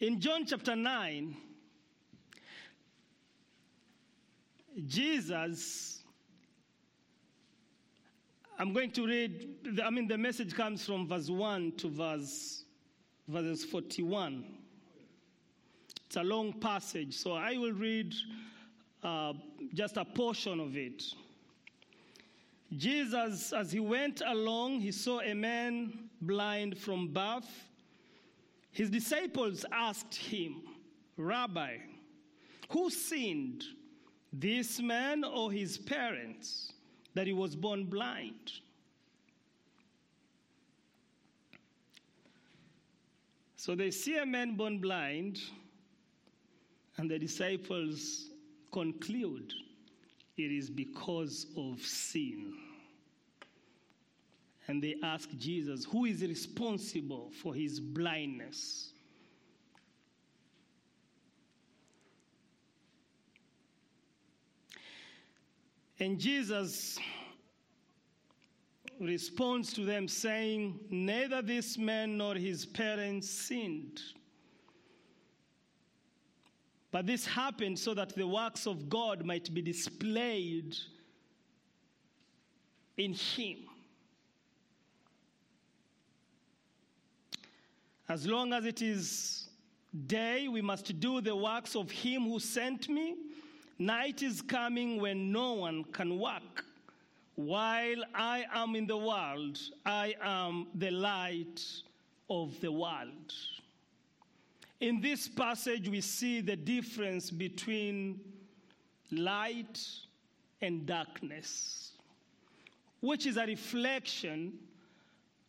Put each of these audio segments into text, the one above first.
In John chapter 9, Jesus, I'm going to read, I mean, the message comes from verse 1 to verse, verse 41. It's a long passage, so I will read uh, just a portion of it. Jesus, as he went along, he saw a man blind from birth. His disciples asked him, Rabbi, who sinned, this man or his parents, that he was born blind? So they see a man born blind, and the disciples conclude it is because of sin. And they ask Jesus, who is responsible for his blindness? And Jesus responds to them, saying, Neither this man nor his parents sinned. But this happened so that the works of God might be displayed in him. As long as it is day, we must do the works of him who sent me. Night is coming when no one can work. While I am in the world, I am the light of the world. In this passage, we see the difference between light and darkness, which is a reflection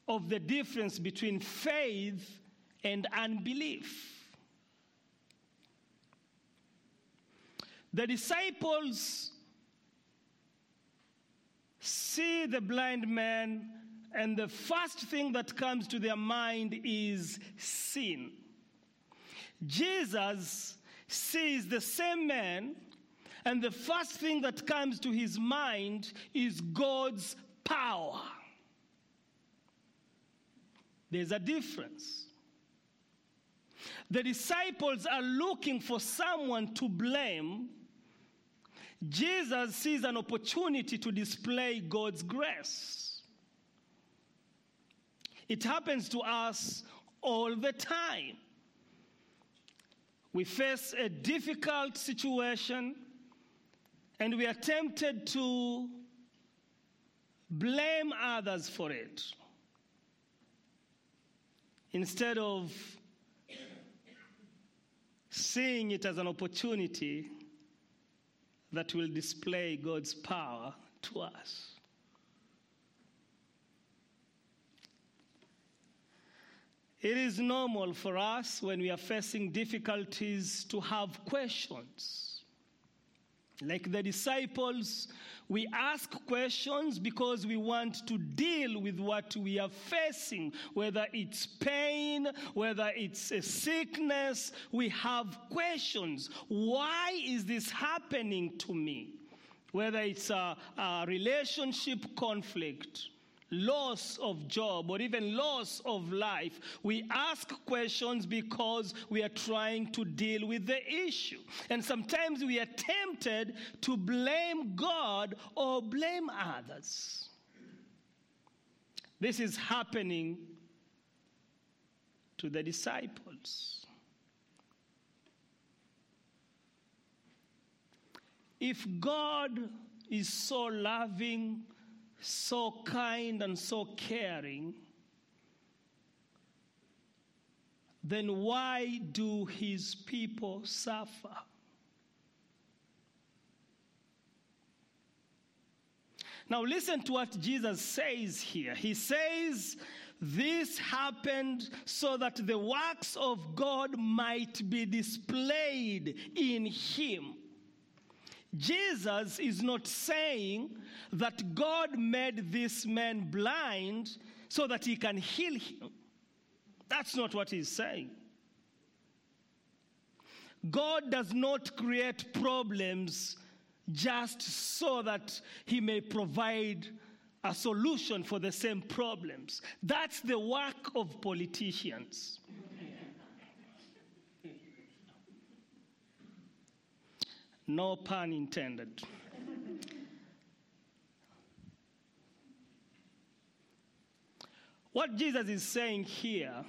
of the difference between faith and unbelief. The disciples see the blind man, and the first thing that comes to their mind is sin. Jesus sees the same man, and the first thing that comes to his mind is God's power. There's a difference. The disciples are looking for someone to blame. Jesus sees an opportunity to display God's grace. It happens to us all the time. We face a difficult situation and we are tempted to blame others for it instead of seeing it as an opportunity that will display God's power to us. It is normal for us when we are facing difficulties to have questions. Like the disciples, we ask questions because we want to deal with what we are facing, whether it's pain, whether it's a sickness. We have questions. Why is this happening to me? Whether it's a, a relationship conflict, loss of job, or even loss of life. We ask questions because we are trying to deal with the issue. And sometimes we are tempted to blame God or blame others. This is happening to the disciples. If God is so loving, so kind and so caring, then why do his people suffer? Now, listen to what Jesus says here. He says, This happened so that the works of God might be displayed in him. Jesus is not saying that God made this man blind so that he can heal him. That's not what he's saying. God does not create problems just so that he may provide a solution for the same problems. That's the work of politicians. No pun intended. what Jesus is saying here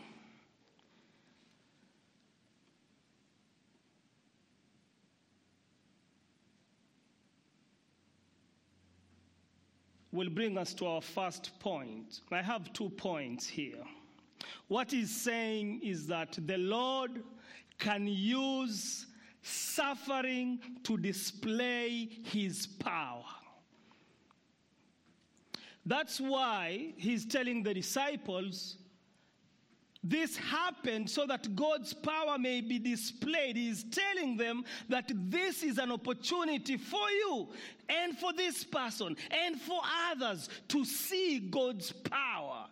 will bring us to our first point. I have two points here. What he's saying is that the Lord can use suffering to display his power. That's why he's telling the disciples this happened so that God's power may be displayed. He's telling them that this is an opportunity for you and for this person and for others to see God's power.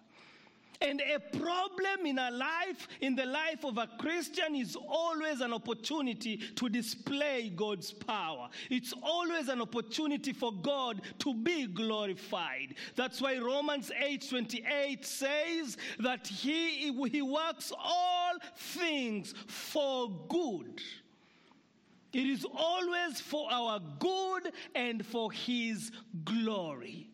And a problem in a life, in the life of a Christian, is always an opportunity to display God's power. It's always an opportunity for God to be glorified. That's why Romans 8:28 says that he, he works all things for good. It is always for our good and for his glory.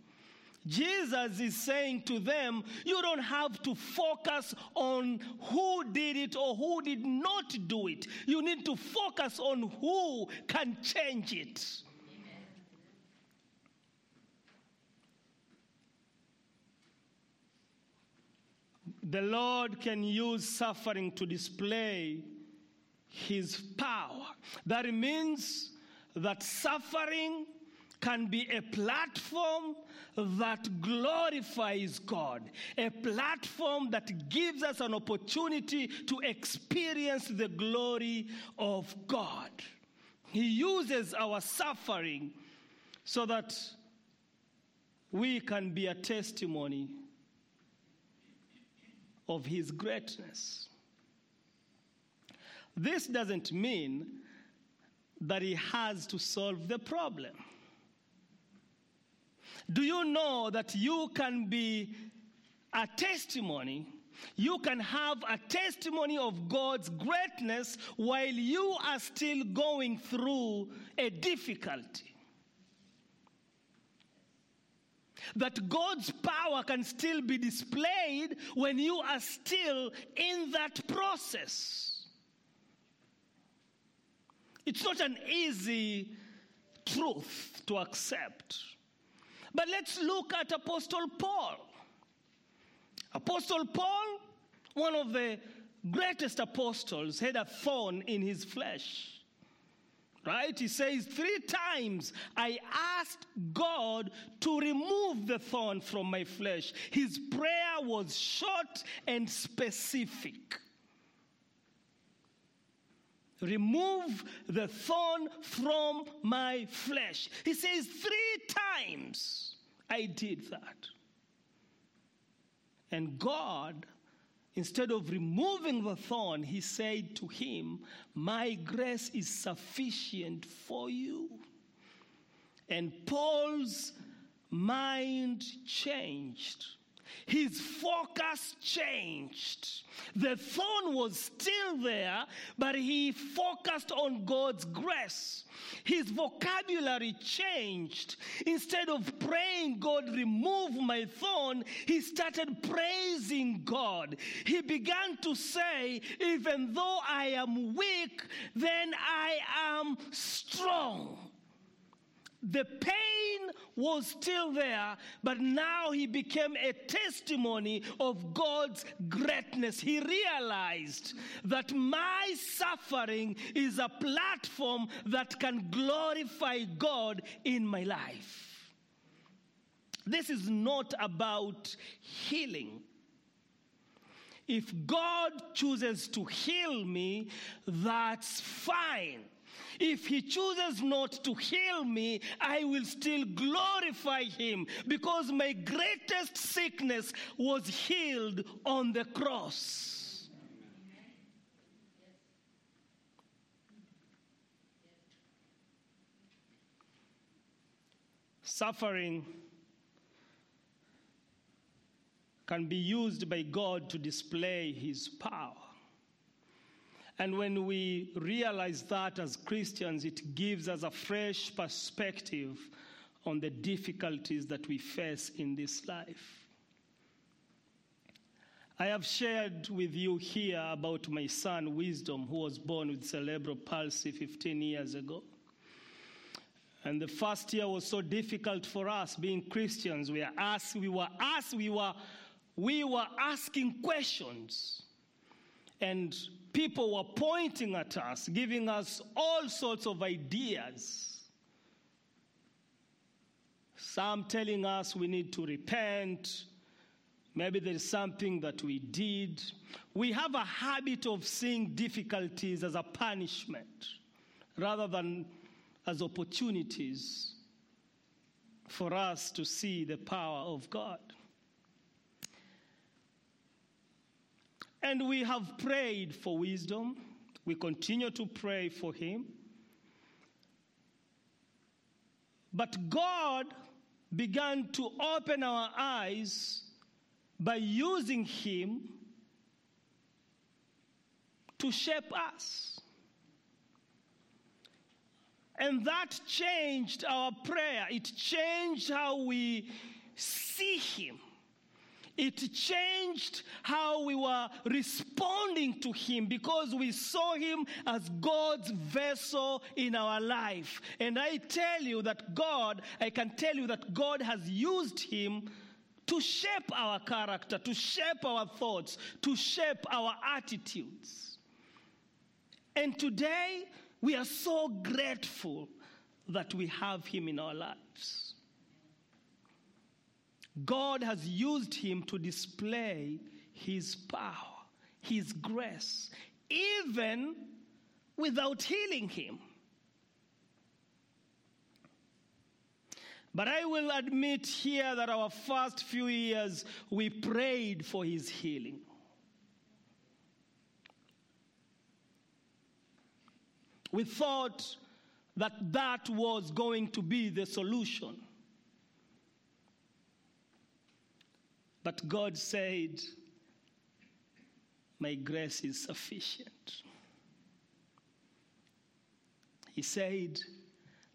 Jesus is saying to them, you don't have to focus on who did it or who did not do it. You need to focus on who can change it. The Lord can use suffering to display his power. That means that suffering can be a platform that glorifies God, a platform that gives us an opportunity to experience the glory of God. He uses our suffering so that we can be a testimony of His greatness. This doesn't mean that He has to solve the problem. Do you know that you can be a testimony? You can have a testimony of God's greatness while you are still going through a difficulty. That God's power can still be displayed when you are still in that process. It's not an easy truth to accept. But let's look at Apostle Paul. Apostle Paul, one of the greatest apostles, had a thorn in his flesh. Right? He says, Three times I asked God to remove the thorn from my flesh. His prayer was short and specific. Remove the thorn from my flesh. He says, Three times I did that. And God, instead of removing the thorn, he said to him, My grace is sufficient for you. And Paul's mind changed. His focus changed. The thorn was still there, but he focused on God's grace. His vocabulary changed. Instead of praying, God, remove my thorn, he started praising God. He began to say, Even though I am weak, then I am strong. The pain was still there, but now he became a testimony of God's greatness. He realized that my suffering is a platform that can glorify God in my life. This is not about healing. If God chooses to heal me, that's fine. If he chooses not to heal me, I will still glorify him because my greatest sickness was healed on the cross. Suffering can be used by God to display his power. And when we realize that as Christians, it gives us a fresh perspective on the difficulties that we face in this life. I have shared with you here about my son, Wisdom, who was born with cerebral palsy 15 years ago. And the first year was so difficult for us being Christians. We, are asked, we were asked, we were, we were asking questions. And people were pointing at us, giving us all sorts of ideas. Some telling us we need to repent, Maybe there is something that we did. We have a habit of seeing difficulties as a punishment rather than as opportunities for us to see the power of God. And we have prayed for wisdom. We continue to pray for him. But God began to open our eyes by using him to shape us. And that changed our prayer. It changed how we see him. It changed how we were responding to him because we saw him as God's vessel in our life. And I tell you that God, I can tell you that God has used him to shape our character, to shape our thoughts, to shape our attitudes. And today, we are so grateful that we have him in our lives. God has used him to display his power, his grace, even without healing him. But I will admit here that our first few years we prayed for his healing. We thought that that was going to be the solution. But God said, My grace is sufficient. He said,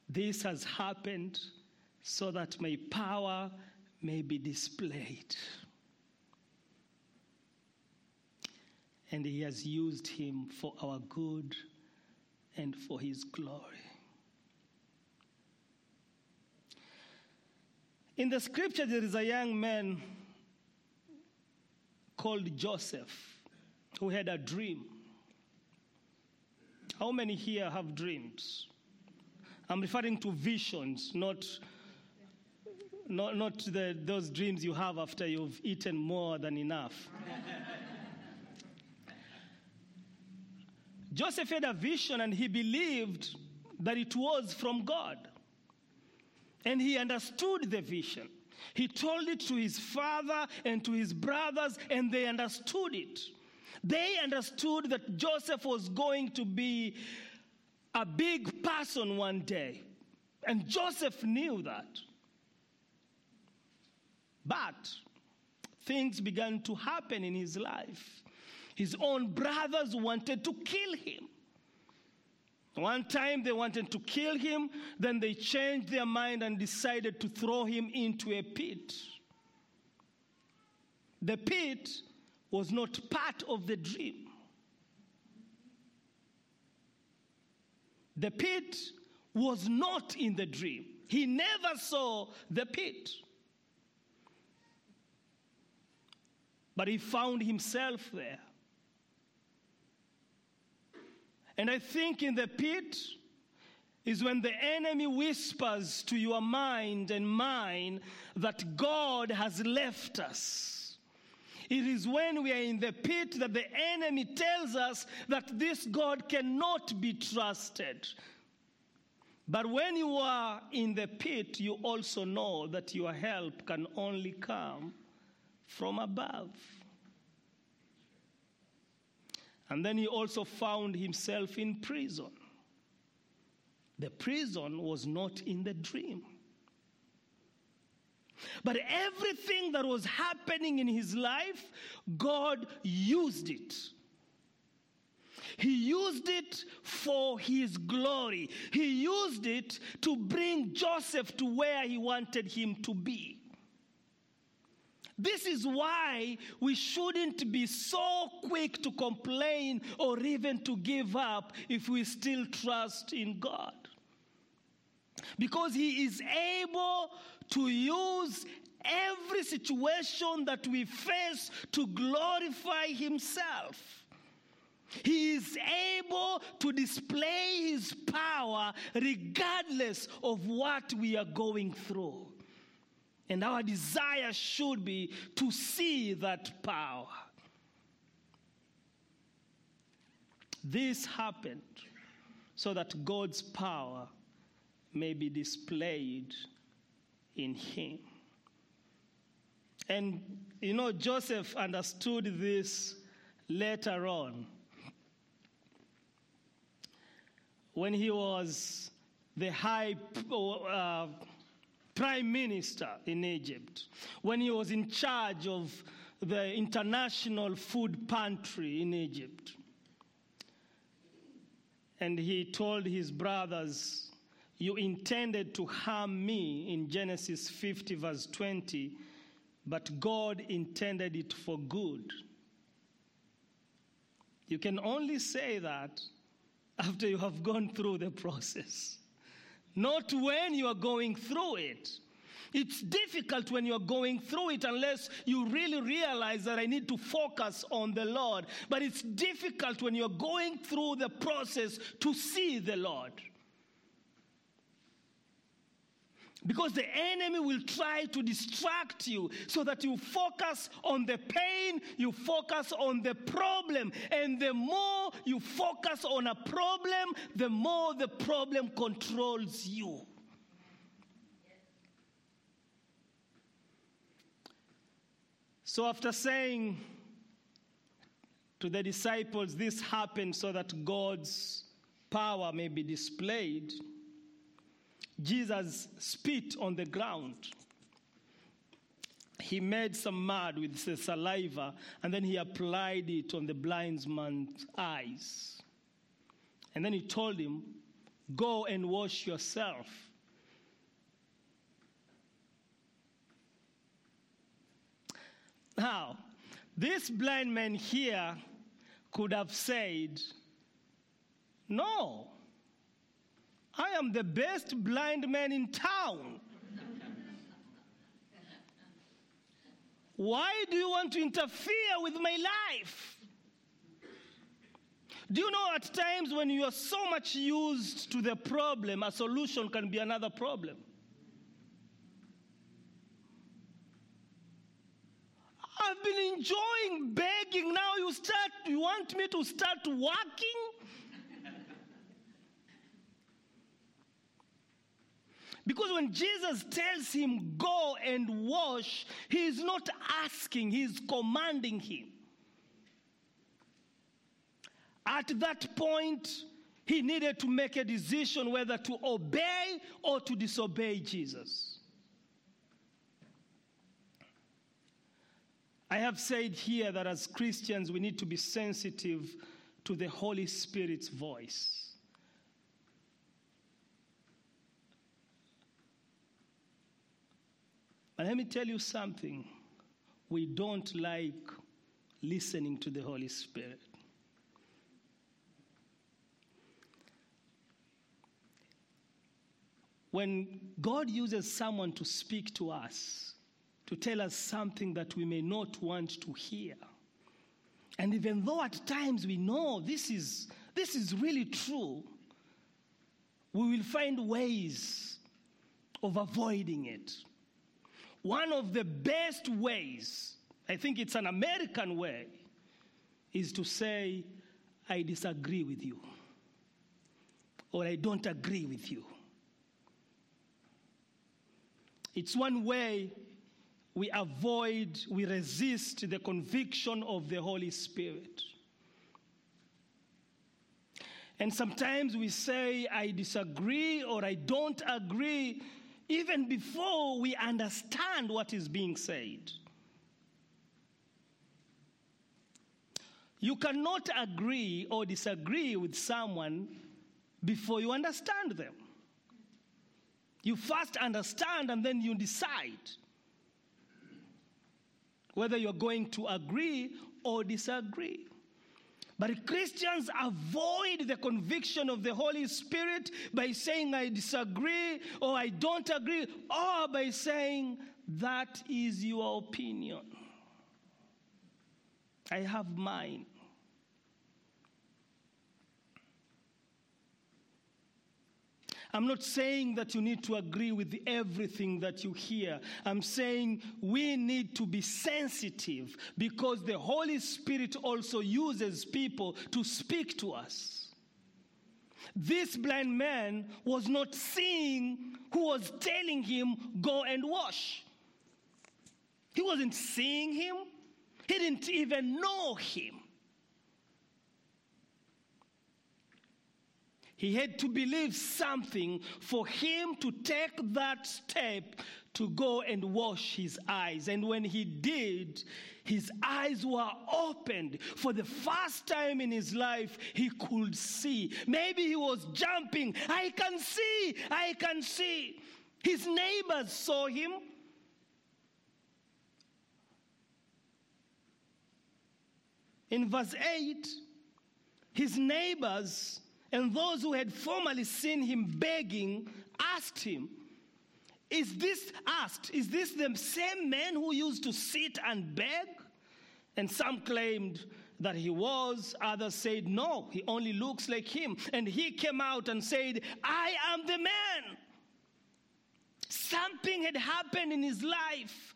This has happened so that my power may be displayed. And he has used him for our good and for his glory. In the scripture, there is a young man called Joseph who had a dream. How many here have dreams? I'm referring to visions, not not, not the, those dreams you have after you've eaten more than enough. Joseph had a vision and he believed that it was from God. And he understood the vision. He told it to his father and to his brothers, and they understood it. They understood that Joseph was going to be a big person one day. And Joseph knew that. But things began to happen in his life. His own brothers wanted to kill him. One time they wanted to kill him, then they changed their mind and decided to throw him into a pit. The pit was not part of the dream. The pit was not in the dream. He never saw the pit. But he found himself there. And I think in the pit is when the enemy whispers to your mind and mine that God has left us. It is when we are in the pit that the enemy tells us that this God cannot be trusted. But when you are in the pit, you also know that your help can only come from above. And then he also found himself in prison. The prison was not in the dream. But everything that was happening in his life, God used it. He used it for his glory. He used it to bring Joseph to where he wanted him to be. This is why we shouldn't be so quick to complain or even to give up if we still trust in God. Because He is able to use every situation that we face to glorify Himself. He is able to display His power regardless of what we are going through. And our desire should be to see that power. This happened so that God's power may be displayed in him. And you know, Joseph understood this later on when he was the high. Uh, prime minister in Egypt, when he was in charge of the international food pantry in Egypt. And he told his brothers, You intended to harm me in Genesis 50, verse 20, but God intended it for good. You can only say that after you have gone through the process not when you are going through it. It's difficult when you're going through it unless you really realize that I need to focus on the Lord. But it's difficult when you're going through the process to see the Lord. Because the enemy will try to distract you so that you focus on the pain, you focus on the problem. And the more you focus on a problem, the more the problem controls you. So, after saying to the disciples, this happened so that God's power may be displayed. Jesus spit on the ground. He made some mud with saliva and then he applied it on the blind man's eyes. And then he told him, Go and wash yourself. Now, this blind man here could have said, No, I am the best blind man in town. Why do you want to interfere with my life? Do you know at times when you are so much used to the problem, a solution can be another problem? I've been enjoying begging. Now you start, you want me to start working? Because when Jesus tells him, go and wash, he is not asking, he's commanding him. At that point, he needed to make a decision whether to obey or to disobey Jesus. I have said here that as Christians, we need to be sensitive to the Holy Spirit's voice. And let me tell you something we don't like listening to the Holy Spirit. When God uses someone to speak to us, to tell us something that we may not want to hear, and even though at times we know this is, this is really true, we will find ways of avoiding it. One of the best ways, I think it's an American way, is to say, I disagree with you, or I don't agree with you. It's one way we avoid, we resist the conviction of the Holy Spirit. And sometimes we say, I disagree or I don't agree even before we understand what is being said. You cannot agree or disagree with someone before you understand them. You first understand and then you decide whether you're going to agree or disagree. But Christians avoid the conviction of the Holy Spirit by saying, I disagree or I don't agree, or by saying, that is your opinion. I have mine. I'm not saying that you need to agree with everything that you hear. I'm saying we need to be sensitive because the Holy Spirit also uses people to speak to us. This blind man was not seeing who was telling him, Go and wash. He wasn't seeing him, he didn't even know him. He had to believe something for him to take that step to go and wash his eyes. And when he did, his eyes were opened. For the first time in his life, he could see. Maybe he was jumping. I can see, I can see. His neighbors saw him. In verse 8, his neighbors and those who had formerly seen him begging asked him, Is this asked, is this the same man who used to sit and beg? And some claimed that he was, others said, No, he only looks like him. And he came out and said, I am the man. Something had happened in his life,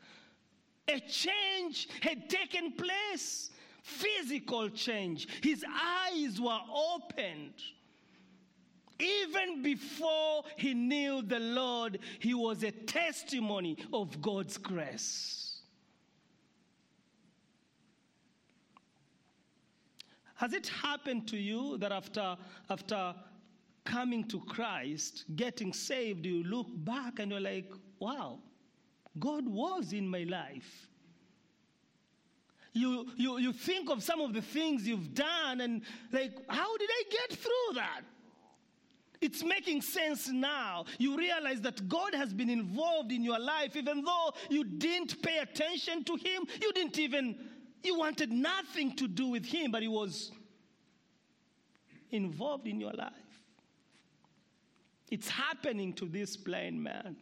a change had taken place, physical change. His eyes were opened. Even before he knew the Lord, he was a testimony of God's grace. Has it happened to you that after, after coming to Christ, getting saved, you look back and you're like, wow, God was in my life? You, you, you think of some of the things you've done and like, how did I get through that? It's making sense now. You realize that God has been involved in your life, even though you didn't pay attention to Him. You didn't even, you wanted nothing to do with Him, but He was involved in your life. It's happening to this blind man.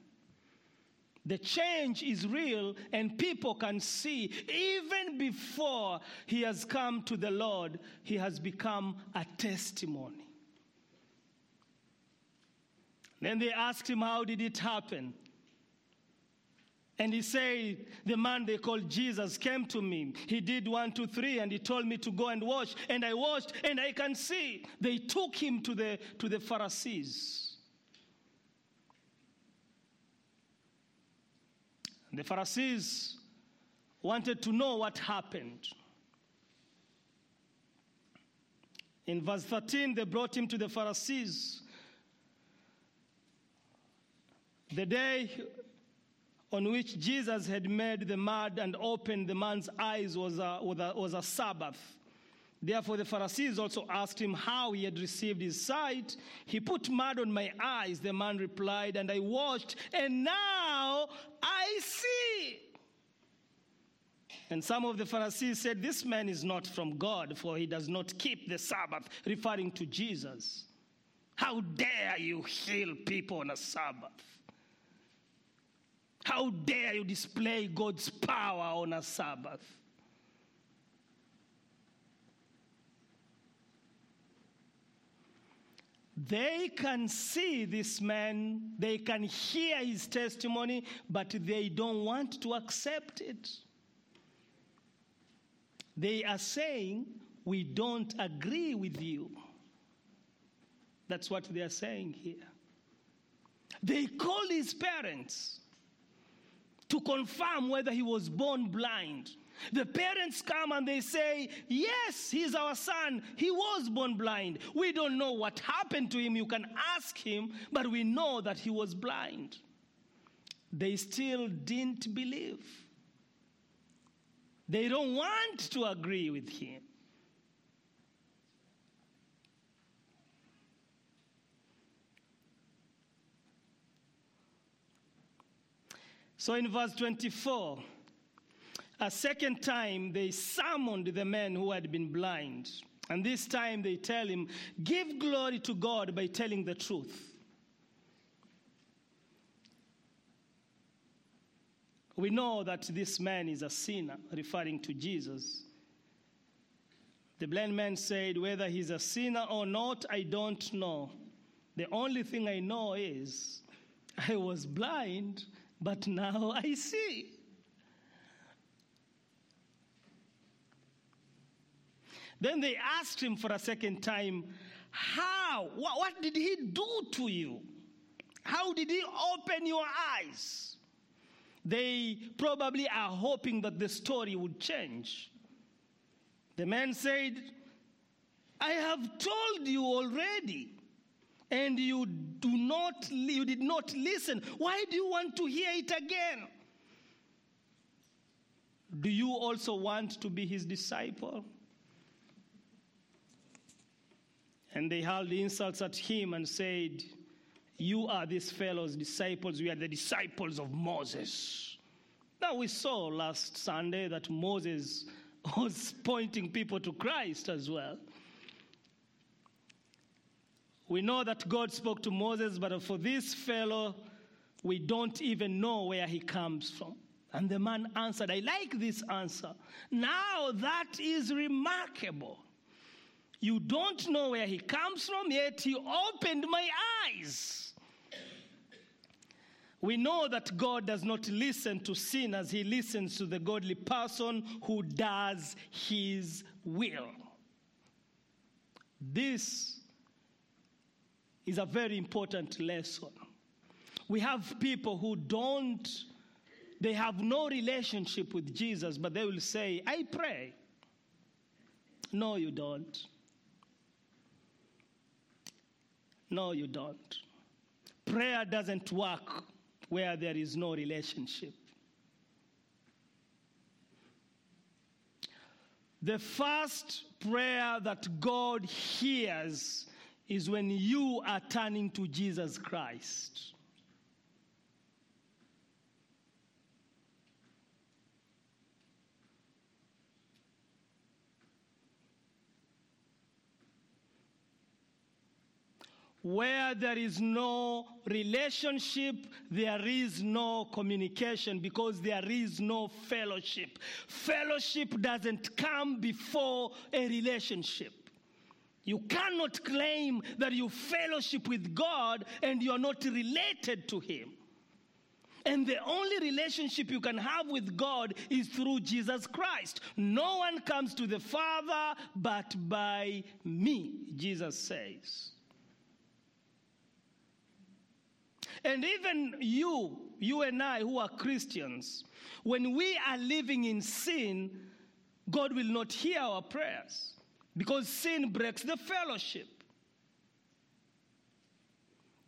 The change is real, and people can see even before he has come to the Lord, he has become a testimony. Then they asked him, How did it happen? And he said, The man they called Jesus came to me. He did one, two, three, and he told me to go and wash. And I washed, and I can see. They took him to the, to the Pharisees. The Pharisees wanted to know what happened. In verse 13, they brought him to the Pharisees. The day on which Jesus had made the mud and opened the man's eyes was a, was a, was a Sabbath. Therefore, the Pharisees also asked him how he had received his sight. He put mud on my eyes, the man replied, and I washed, and now I see. And some of the Pharisees said, This man is not from God, for he does not keep the Sabbath, referring to Jesus. How dare you heal people on a Sabbath? How dare you display God's power on a Sabbath? They can see this man, they can hear his testimony, but they don't want to accept it. They are saying, We don't agree with you. That's what they are saying here. They call his parents to confirm whether he was born blind. The parents come and they say, Yes, he's our son. He was born blind. We don't know what happened to him. You can ask him, but we know that he was blind. They still didn't believe. They don't want to agree with him. So in verse 24, a second time they summoned the man who had been blind. And this time they tell him, Give glory to God by telling the truth. We know that this man is a sinner, referring to Jesus. The blind man said, Whether he's a sinner or not, I don't know. The only thing I know is I was blind, but now I see. Then they asked him for a second time, How? What, what, did he do to you? How did he open your eyes? They probably are hoping that the story would change. The man said, I have told you already, and you do not you did not listen. Why do you want to hear it again? Do you also want to be his disciple? And they hurled insults at him and said, You are this fellow's disciples. We are the disciples of Moses. Now, we saw last Sunday that Moses was pointing people to Christ as well. We know that God spoke to Moses, but for this fellow, we don't even know where he comes from. And the man answered, I like this answer. Now that is remarkable. You don't know where he comes from, yet he opened my eyes. We know that God does not listen to sinners, he listens to the godly person who does his will. This is a very important lesson. We have people who don't, they have no relationship with Jesus, but they will say, I pray. No, you don't. No, you don't. Prayer doesn't work where there is no relationship. The first prayer that God hears is when you are turning to Jesus Christ. Where there is no relationship, there is no communication because there is no fellowship. Fellowship doesn't come before a relationship. You cannot claim that you fellowship with God and you are not related to Him. And the only relationship you can have with God is through Jesus Christ. No one comes to the Father but by me, Jesus says. And even you, you and I who are Christians, when we are living in sin, God will not hear our prayers because sin breaks the fellowship.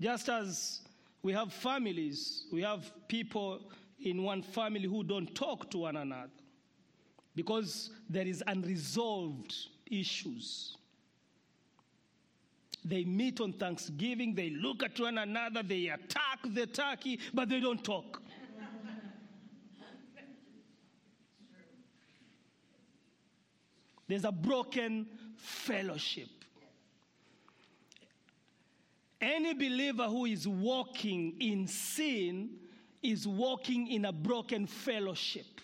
Just as we have families, we have people in one family who don't talk to one another because there is unresolved issues. They meet on Thanksgiving, they look at one another, they attack the turkey, but they don't talk. There's a broken fellowship. Any believer who is walking in sin is walking in a broken fellowship.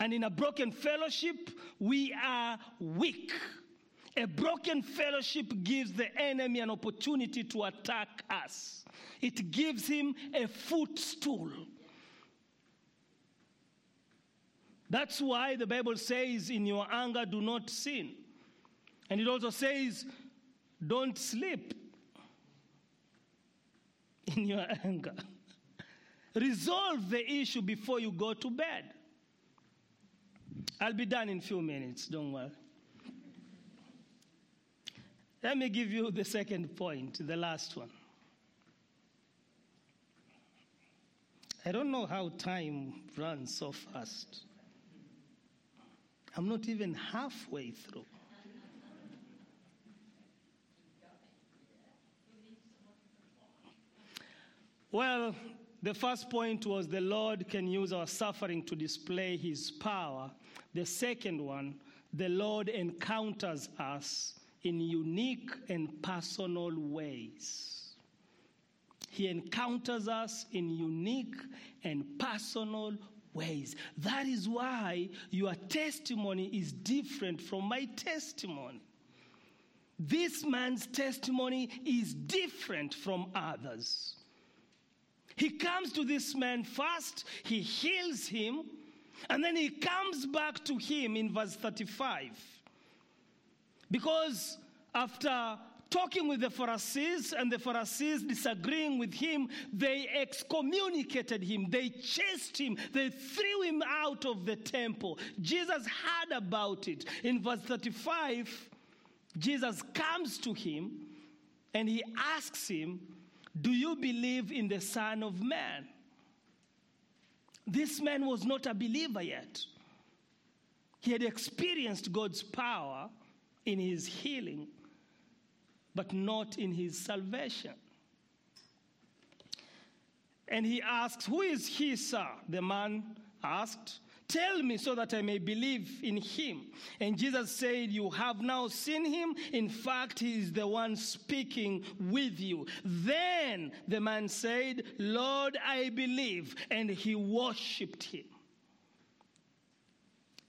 And in a broken fellowship, we are weak. A broken fellowship gives the enemy an opportunity to attack us, it gives him a footstool. That's why the Bible says, In your anger, do not sin. And it also says, Don't sleep in your anger. Resolve the issue before you go to bed. I'll be done in a few minutes, don't worry. Let me give you the second point, the last one. I don't know how time runs so fast. I'm not even halfway through. Well, The first point was the Lord can use our suffering to display his power. The second one, the Lord encounters us in unique and personal ways. He encounters us in unique and personal ways. That is why your testimony is different from my testimony. This man's testimony is different from others. He comes to this man first, he heals him, and then he comes back to him in verse 35. Because after talking with the Pharisees and the Pharisees disagreeing with him, they excommunicated him, they chased him, they threw him out of the temple. Jesus heard about it. In verse 35, Jesus comes to him and he asks him, Do you believe in the Son of Man? This man was not a believer yet. He had experienced God's power in his healing, but not in his salvation. And he asks, Who is he, sir? The man asked, Tell me so that I may believe in him. And Jesus said, You have now seen him. In fact, he is the one speaking with you. Then the man said, Lord, I believe. And he worshiped him.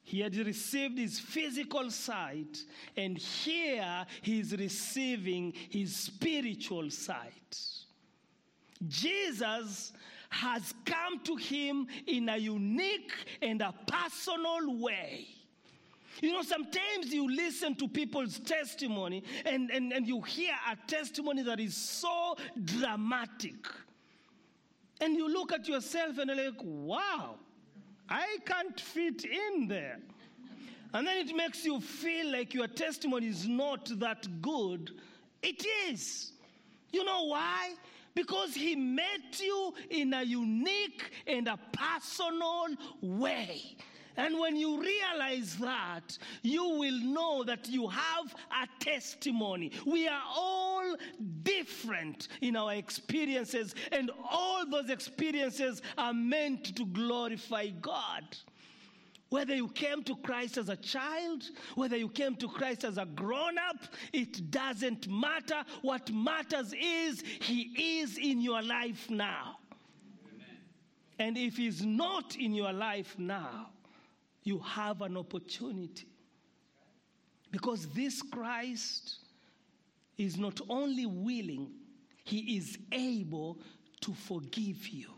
He had received his physical sight, and here he is receiving his spiritual sight. Jesus has come to him in a unique and a personal way. You know, sometimes you listen to people's testimony and, and, and you hear a testimony that is so dramatic. And you look at yourself and you're like, wow, I can't fit in there. And then it makes you feel like your testimony is not that good. It is. You know why? Because he met you in a unique and a personal way. And when you realize that, you will know that you have a testimony. We are all different in our experiences, and all those experiences are meant to glorify God. Whether you came to Christ as a child, whether you came to Christ as a grown up, it doesn't matter. What matters is He is in your life now. Amen. And if He's not in your life now, you have an opportunity. Because this Christ is not only willing, He is able to forgive you.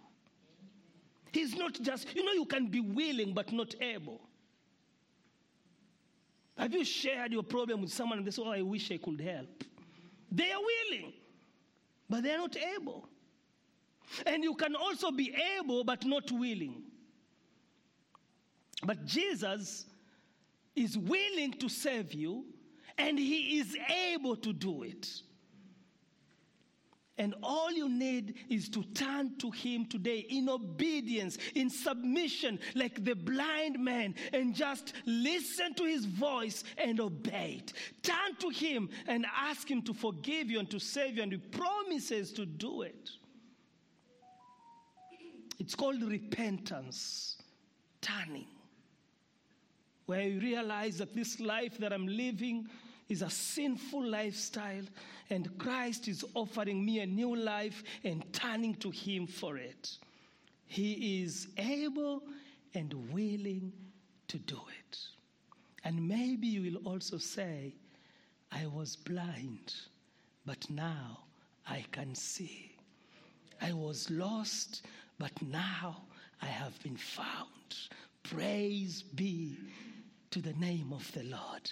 He's not just, you know, you can be willing but not able. Have you shared your problem with someone and they say, Oh, I wish I could help? They are willing, but they're not able. And you can also be able but not willing. But Jesus is willing to save you, and he is able to do it. And all you need is to turn to Him today in obedience, in submission, like the blind man, and just listen to His voice and obey it. Turn to Him and ask Him to forgive you and to save you, and He promises to do it. It's called repentance, turning, where you realize that this life that I'm living is a sinful lifestyle, and Christ is offering me a new life and turning to Him for it. He is able and willing to do it. And maybe you will also say, I was blind, but now I can see. I was lost, but now I have been found. Praise be to the name of the Lord.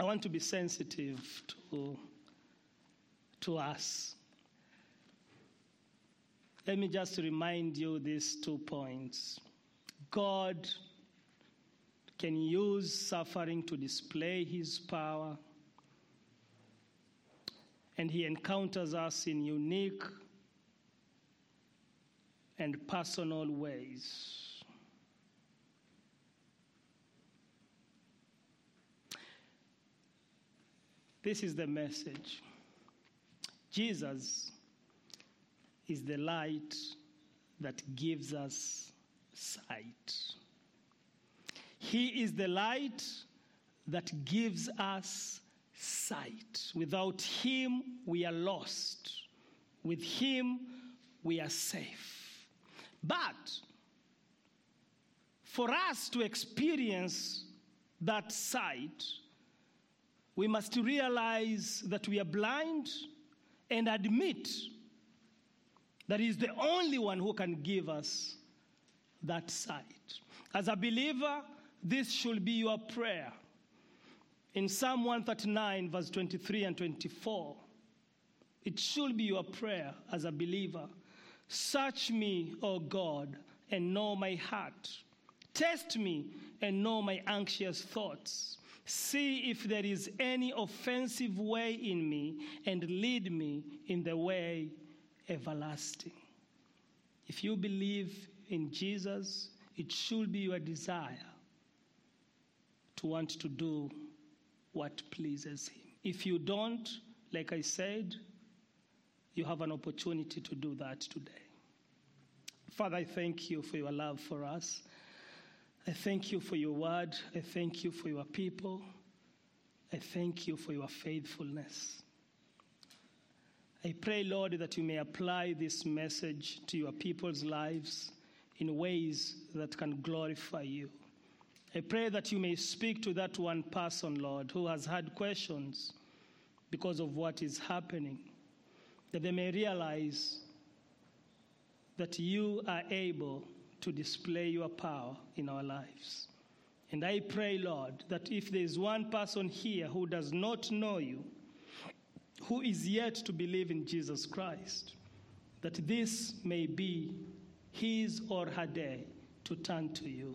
I want to be sensitive to, to us. Let me just remind you these two points. God can use suffering to display his power, and He encounters us in unique and personal ways. This is the message Jesus is the light that gives us sight. He is the light that gives us sight. Without Him, we are lost. With Him, we are safe. But for us to experience that sight, we must realize that we are blind and admit that He is the only one who can give us that sight. As a believer, this should be your prayer. In Psalm 139, verse 23 and 24, it should be your prayer as a believer. Search me, O God, and know my heart. Test me and know my anxious thoughts. See if there is any offensive way in me, and lead me in the way everlasting. If you believe in Jesus, it should be your desire to want to do what pleases Him. If you don't, like I said, you have an opportunity to do that today. Father, I thank you for your love for us. I thank you for your word. I thank you for your people. I thank you for your faithfulness. I pray, Lord, that you may apply this message to your people's lives in ways that can glorify you. I pray that you may speak to that one person, Lord, who has had questions because of what is happening, that they may realize that you are able to display your power in our lives. And I pray, Lord, that if there is one person here who does not know you, who is yet to believe in Jesus Christ, that this may be his or her day to turn to you.